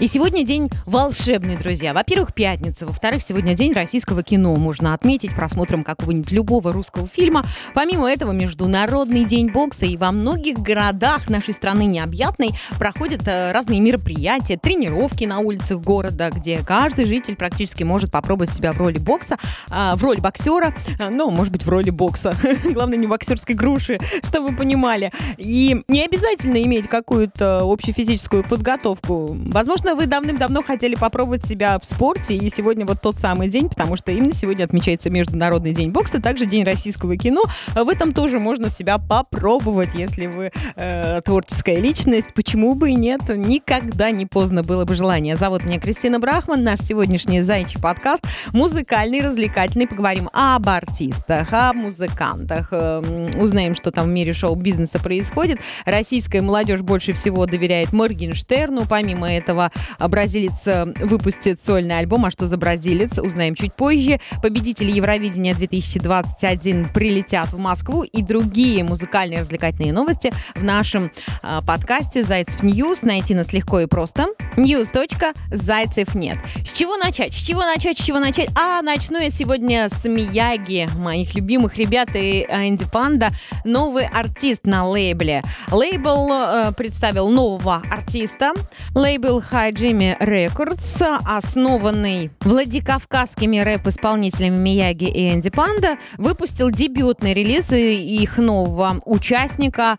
И сегодня день волшебный, друзья. Во-первых, пятница. Во-вторых, сегодня день российского кино. Можно отметить просмотром какого-нибудь любого русского фильма. Помимо этого, Международный день бокса. И во многих городах нашей страны необъятной проходят э, разные мероприятия, тренировки на улицах города, где каждый житель практически может попробовать себя в роли бокса, э, в роли боксера, э, ну, может быть, в роли бокса. Главное, не боксерской груши, чтобы вы понимали. И не обязательно иметь какую-то общую физическую подготовку. Возможно, Возможно, вы давным-давно хотели попробовать себя в спорте, и сегодня вот тот самый день, потому что именно сегодня отмечается Международный день бокса, также День российского кино. В этом тоже можно себя попробовать, если вы э, творческая личность. Почему бы и нет? Никогда не поздно было бы желание. Зовут меня Кристина Брахман, наш сегодняшний зайчий подкаст музыкальный, развлекательный. Поговорим об артистах, о музыкантах, э, узнаем, что там в мире шоу-бизнеса происходит. Российская молодежь больше всего доверяет Моргенштерну. Помимо этого, бразилец э, выпустит сольный альбом. А что за бразилец, узнаем чуть позже. Победители Евровидения 2021 прилетят в Москву и другие музыкальные развлекательные новости в нашем э, подкасте «Zaycev News». Найти нас легко и просто. News.zaycev.net. С чего начать? С чего начать? С чего начать? А, начну я сегодня с Мияги, моих любимых ребят и Энди Панда. Новый артист на лейбле. Лейбл э, представил нового артиста. Лейбл Hajime Records, основанный Владикавказскими рэп-исполнителями Мияги и Энди Панда, выпустил дебютный релиз их нового участника.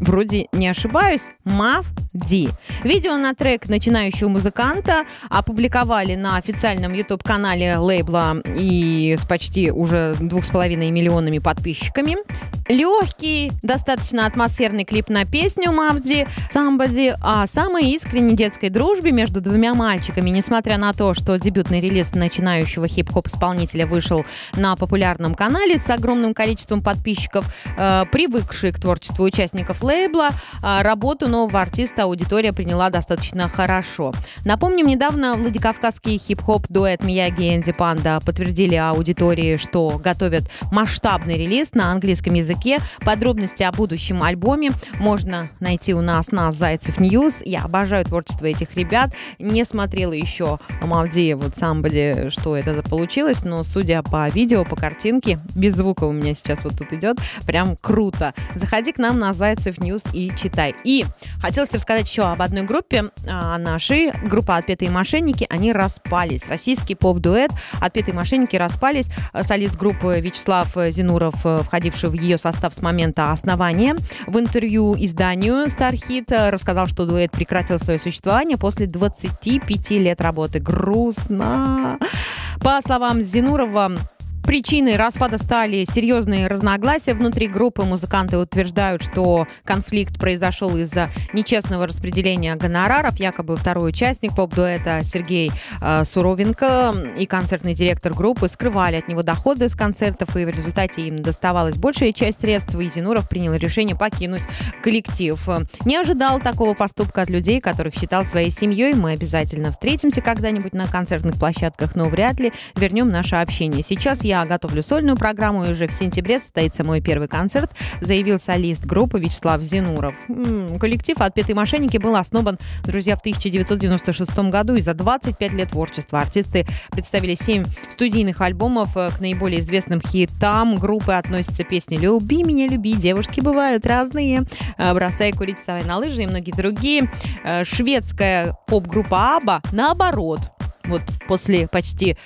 Вроде не ошибаюсь, Мав Ди. Видео на трек начинающего музыканта опубликовали на официальном YouTube-канале лейбла и с почти уже двух с половиной миллионами подписчиками. Легкий, достаточно атмосферный клип на песню Мавди «Somebody» о самой искренней детской дружбе между двумя мальчиками. Несмотря на то, что дебютный релиз начинающего хип-хоп-исполнителя вышел на популярном канале с огромным количеством подписчиков, э, привыкшие к творчеству участников лейбла, э, работу нового артиста аудитория приняла достаточно хорошо. Напомним, недавно Владикавказский хип-хоп дуэт Мияги и Энди Панда подтвердили аудитории, что готовят масштабный релиз на английском языке. Подробности о будущем альбоме можно найти у нас на Zaycev News. Я обожаю творчество этих ребят. Не смотрела еще Малдея, вот Somebody, что это получилось, но судя по видео, по картинке, без звука у меня сейчас вот тут идет, прям круто. Заходи к нам на Zaycev News и читай. И хотелось рассказать еще об одной группе а, нашей, группа «Отпетые мошенники», они распались. Российский поп-дуэт «Отпетые мошенники» распались. Солист группы Вячеслав Зинуров, входивший в ее состав с момента основания. В интервью изданию Starhit рассказал, что дуэт прекратил свое существование после 25 лет работы. Грустно. По словам Зинурова, Причиной распада стали серьезные разногласия внутри группы. Музыканты утверждают, что конфликт произошел из-за нечестного распределения гонораров. Якобы второй участник поп-дуэта Сергей э, Суровенко и концертный директор группы скрывали от него доходы с концертов, и в результате им доставалась большая часть средств, и Зинуров принял решение покинуть коллектив. Не ожидал такого поступка от людей, которых считал своей семьей. Мы обязательно встретимся когда-нибудь на концертных площадках, но вряд ли вернем наше общение. Сейчас я готовлю сольную программу, и уже в сентябре состоится мой первый концерт, заявил солист группы Вячеслав Зинуров. Коллектив «Отпетые мошенники» был основан, друзья, в 1996 году, и за 25 лет творчества артисты представили 7 студийных альбомов. К наиболее известным хитам группы относятся песни «Люби меня, люби», «Девушки бывают разные», э, «Бросай курить, вставай на лыжи» и многие другие. Э, шведская поп-группа «Аба» наоборот, вот после почти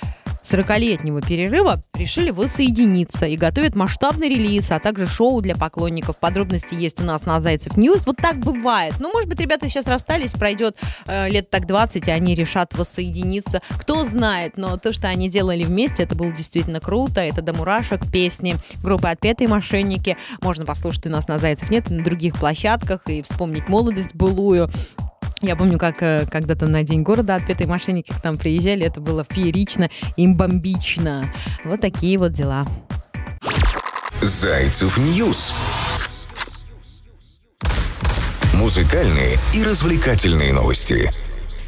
40-летнего перерыва решили воссоединиться и готовят масштабный релиз, а также шоу для поклонников. Подробности есть у нас на Zaycev News. Вот так бывает. Ну, может быть, ребята сейчас расстались, пройдет э, лет так 20, и они решат воссоединиться. Кто знает, но то, что они делали вместе, это было действительно круто. Это до мурашек песни группы «Отпетые мошенники». Можно послушать у нас на Zaycev.net и на других площадках и вспомнить молодость былую. Я помню, как э, когда-то на День города отпетые мошенники к нам приезжали. Это было феерично, имбомбично. Вот такие вот дела. Zaycev News. Музыкальные и развлекательные новости.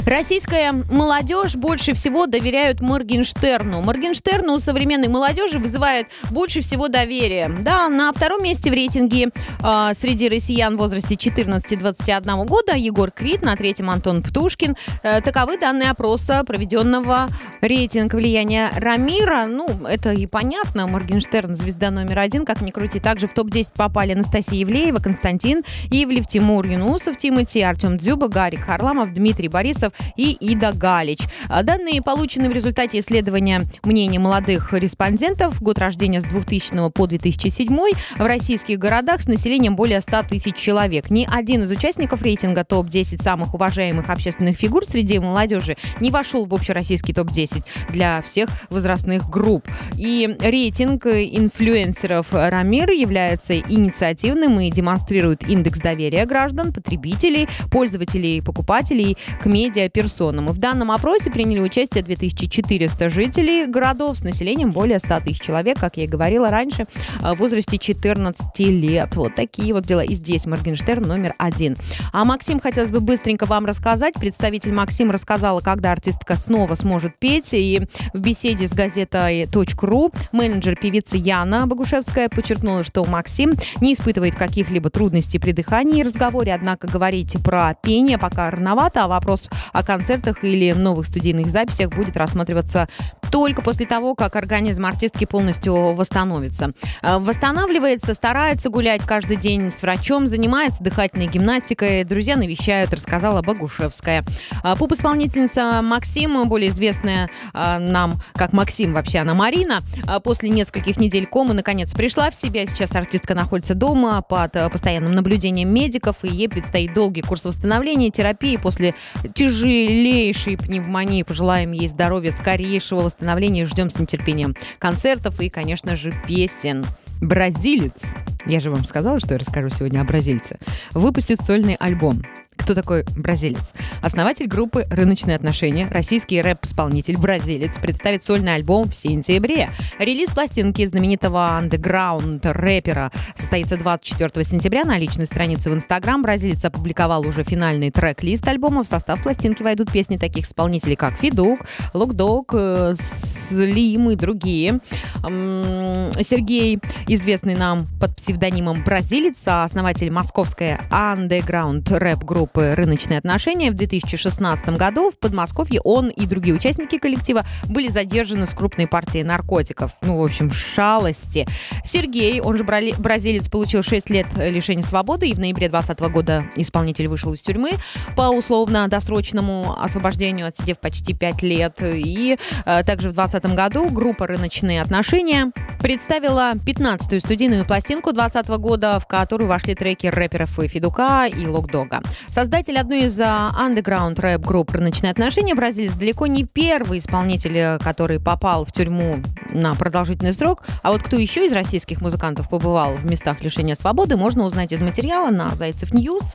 Российская молодежь больше всего доверяют Моргенштерну. Моргенштерну у современной молодежи вызывает больше всего доверия. Да, на втором месте в рейтинге э, среди россиян в возрасте 14-21 года Егор Крид, на третьем Антон Птушкин. Э, таковы данные опроса, проведенного рейтинг влияния Рамира. Ну, это и понятно. Моргенштерн звезда номер один, как ни крути. Также в топ-10 попали Анастасия Евлеева, Константин Ивлев, Тимур Юнусов, Тимати, Артем Дзюба, Гарик Харламов, Дмитрий Борисов и Ида Галич. А данные получены в результате исследования мнений молодых респондентов. Год рождения с 2000 по 2007 в российских городах с населением более 100 тысяч человек. Ни один из участников рейтинга топ-10 самых уважаемых общественных фигур среди молодежи не вошел в общероссийский топ-10 для всех возрастных групп. И рейтинг инфлюенсеров Рамир является инициативным и демонстрирует индекс доверия граждан, потребителей, пользователей покупателей к медиа персонам. в данном опросе приняли участие 2400 жителей городов с населением более 100 тысяч человек, как я и говорила раньше, в возрасте 14 лет. Вот такие вот дела. И здесь Моргенштерн номер один. А Максим хотелось бы быстренько вам рассказать. Представитель Максим рассказала, когда артистка снова сможет петь. И в беседе с газетой .ру менеджер певицы Яна Богушевская подчеркнула, что Максим не испытывает каких-либо трудностей при дыхании и разговоре, однако говорить про пение пока рановато, а вопрос о концертах или новых студийных записях будет рассматриваться только после того, как организм артистки полностью восстановится. Э, восстанавливается, старается гулять каждый день с врачом, занимается дыхательной гимнастикой. Друзья навещают, рассказала Богушевская. Э, поп-исполнительница Максим, более известная э, нам как Максим, вообще она Марина, после нескольких недель комы наконец пришла в себя. Сейчас артистка находится дома под постоянным наблюдением медиков, и ей предстоит долгий курс восстановления, терапии после тяжелейшей пневмонии. Пожелаем ей здоровья, скорейшего восстановления. Ждем с нетерпением концертов и, конечно же, песен. Бразилец, я же вам сказала, что я расскажу сегодня о бразильце, выпустит сольный альбом. Кто такой бразилец? Основатель группы «Рыночные отношения», российский рэп-исполнитель бразилец, представит сольный альбом в сентябре. Релиз пластинки знаменитого андеграунд рэпера состоится 24 сентября. На личной странице в Инстаграм бразилец опубликовал уже финальный трек-лист альбома. В состав пластинки войдут песни таких исполнителей, как Фидук, Локдог, э, Слим и другие. Сергей, известный нам под псевдонимом «Бразилец», а основатель московской андеграунд рэп-группы группы «Рыночные отношения». В 2016 году в Подмосковье он и другие участники коллектива были задержаны с крупной партией наркотиков. Ну, в общем, шалости. Сергей, он же бразилец, получил 6 лет лишения свободы, и в ноябре 2020 года исполнитель вышел из тюрьмы по условно-досрочному освобождению, отсидев почти 5 лет. И э, также в 2020 году группа «Рыночные отношения» представила 15-ю студийную пластинку 2020 года, в которую вошли треки рэперов Федука и Локдога. Создатель одной из андеграунд рэп групп «Рыночные отношения» бразилец далеко не первый исполнитель, э, который попал в тюрьму на продолжительный срок. А вот кто еще из российских музыкантов побывал в местах лишения свободы, можно узнать из материала на Zaycev News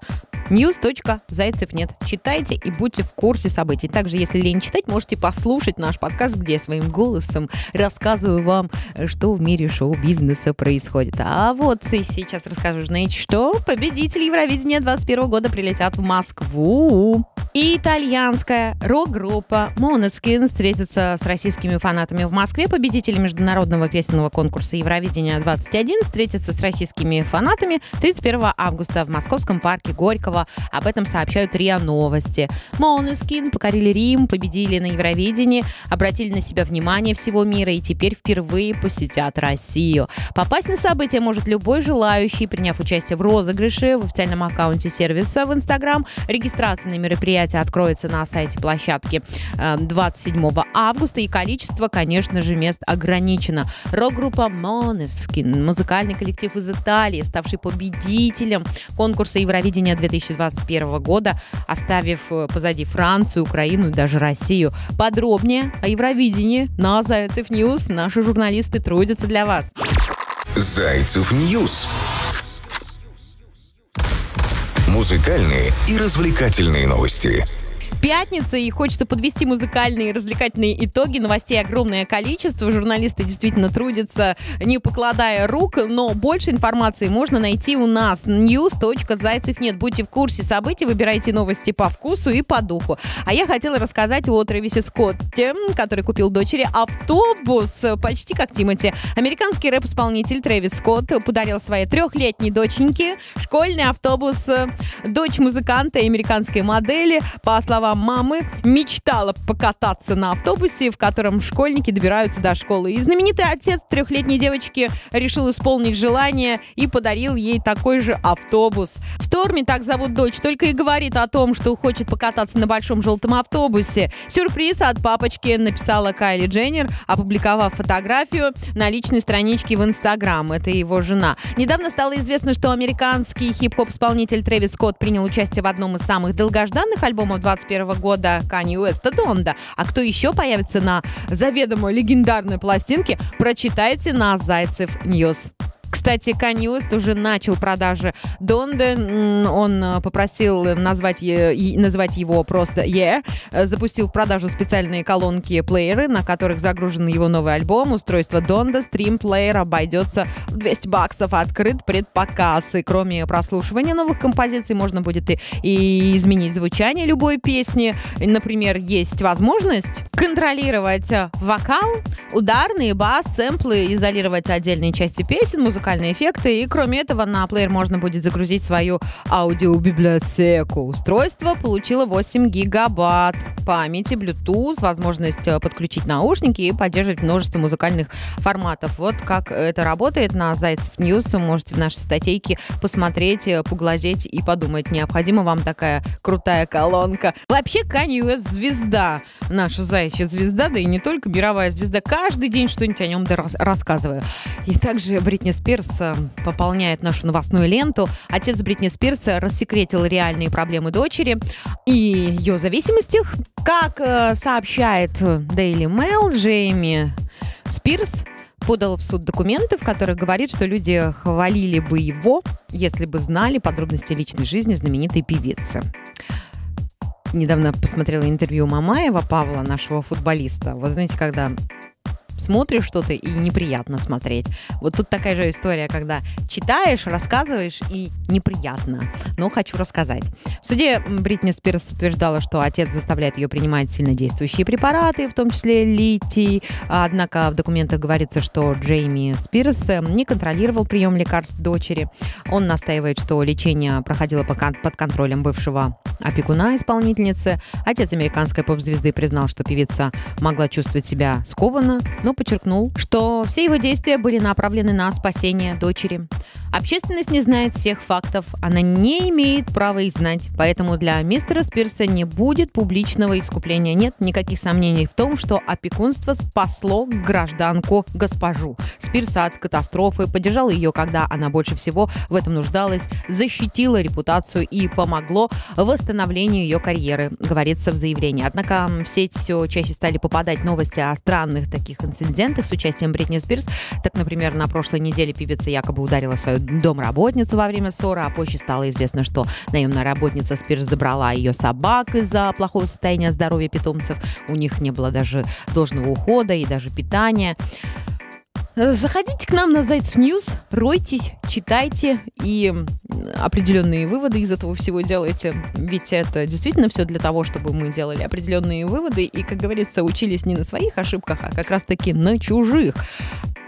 news.зайцев нет. Читайте и будьте в курсе событий. Также, если лень читать, можете послушать наш подкаст, где я своим голосом рассказываю вам, что в мире шоу-бизнеса происходит. А вот и сейчас расскажу, знаете что? Победители Евровидения 21 года прилетят в Москву. И итальянская рок-группа Måneskin встретится с российскими фанатами в Москве. Победители международного песенного конкурса Евровидения 21 встретятся с российскими фанатами 31 августа в Московском парке Горького. Об этом сообщают РИА Новости. Måneskin покорили Рим, победили на Евровидении, обратили на себя внимание всего мира и теперь впервые посетят Россию. Попасть на событие может любой желающий, приняв участие в розыгрыше в официальном аккаунте сервиса в Инстаграм. Регистрация на мероприятие мероприятие откроется на сайте площадки 27 э, августа, и количество, конечно же, мест ограничено. Рок-группа Måneskin, музыкальный коллектив из Италии, ставший победителем конкурса Евровидения 2021 года, оставив э, позади Францию, Украину и даже Россию. Подробнее о Евровидении на Zaycev News наши журналисты трудятся для вас. Zaycev News музыкальные и развлекательные новости. Пятница, и хочется подвести музыкальные и развлекательные итоги. Новостей огромное количество. Журналисты действительно трудятся, не покладая рук, но больше информации можно найти у нас. news.zaycev.net. Будьте в курсе событий, выбирайте новости по вкусу и по духу. А я хотела рассказать о Трэвисе Скотте, который купил дочери автобус, почти как Тимати. Американский рэп-исполнитель Трэвис Скотт подарил своей трехлетней доченьке школьный автобус. Дочь музыканта и американской модели, по словам мамы, мечтала покататься на автобусе, в котором школьники добираются до школы. И знаменитый отец трехлетней девочки решил исполнить желание и подарил ей такой же автобус. Сторми, так зовут дочь, только и говорит о том, что хочет покататься на большом желтом автобусе. Сюрприз от папочки написала Кайли Дженнер, опубликовав фотографию на личной страничке в Инстаграм. Это его жена. Недавно стало известно, что американский хип-хоп-исполнитель Трэвис Скотт принял участие в одном из самых долгожданных альбомов 2021 года Kanye Уэста Донда. А кто еще появится на заведомо легендарной пластинке, прочитайте на Зайцев News. Кстати, Kanye West уже начал продажи Донды. Он э, попросил назвать, назвать его просто Ye. Запустил в продажу специальные колонки-плееры, на которых загружен его новый альбом. Устройство Donda Stem Player обойдется в 200 баксов. Открыт предзаказ. И кроме прослушивания новых композиций, можно будет и, и изменить звучание любой песни. Например, есть возможность контролировать вокал, ударные, бас, сэмплы, изолировать отдельные части песен, музыку музыкальные эффекты. И кроме этого на плеер можно будет загрузить свою аудиобиблиотеку. Устройство получило 8 гигабайт памяти, Bluetooth, возможность э, подключить наушники и поддерживать множество музыкальных форматов. Вот как это работает на Зайцев News. Можете в нашей статейке посмотреть, э, поглазеть и подумать, необходима вам такая крутая колонка. Вообще, Kanye West звезда, наша заячья звезда, да и не только мировая звезда. Каждый день что-нибудь о нем рассказываю. И также Бритни Спирс Спирс э, пополняет нашу новостную ленту. Отец Бритни Спирс рассекретил реальные проблемы дочери и ее зависимостях. Как э, сообщает Daily Mail, Джейми Спирс подал в суд документы, в которых говорит, что люди хвалили бы его, если бы знали подробности личной жизни знаменитой певицы. Недавно посмотрела интервью Мамаева Павла, нашего футболиста. Вот знаете, когда смотришь что-то и неприятно смотреть. Вот тут такая же история, когда читаешь, рассказываешь и неприятно. Но хочу рассказать. В суде Бритни Спирс утверждала, что отец заставляет ее принимать сильнодействующие препараты, в том числе литий. Однако в документах говорится, что Джейми Спирс э, не контролировал прием лекарств дочери. Он настаивает, что лечение проходило под контролем бывшего опекуна исполнительницы. Отец американской поп-звезды признал, что певица могла чувствовать себя скованно, но подчеркнул, что все его действия были направлены на спасение дочери. Общественность не знает всех фактов, она не имеет права их знать, поэтому для мистера Спирса не будет публичного искупления. Нет никаких сомнений в том, что опекунство спасло гражданку госпожу. Спирс от катастрофы поддержал ее, когда она больше всего в этом нуждалась, защитила репутацию и помогло восстановлению ее карьеры, говорится в заявлении. Однако в сеть все чаще стали попадать новости о странных таких инцидентах с участием Бритни Спирс. Так, например, на прошлой неделе певица якобы ударила свою домработницу во время ссоры, а позже стало известно, что наемная работница Спирс забрала ее собак из-за плохого состояния здоровья питомцев. У них не было даже должного ухода и даже питания. Заходите к нам на Зайцев News, ройтесь, читайте и определенные выводы из этого всего делайте. Ведь это действительно все для того, чтобы мы делали определенные выводы и, как говорится, учились не на своих ошибках, а как раз-таки на чужих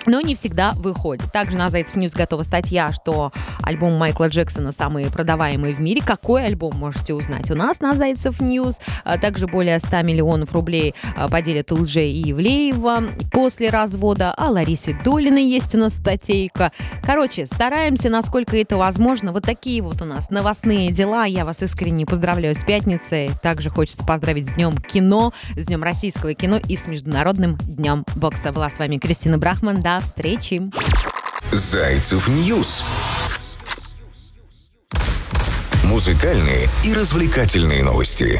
но не всегда выходит. Также на Зайцев News готова статья, что альбом Майкла Джексона самый продаваемый в мире. Какой альбом можете узнать? У нас на Зайцев News а, также более 100 миллионов рублей а, поделят Элджей и Ивлеева после развода. А Ларисе Долиной есть у нас статейка. Короче, стараемся, насколько это возможно. Вот такие вот у нас новостные дела. Я вас искренне поздравляю с пятницей. Также хочется поздравить с Днем кино, с Днем российского кино и с Международным Днем бокса. Была с вами Кристина Брахман. До встречи. Зайцев News. Музыкальные и развлекательные новости.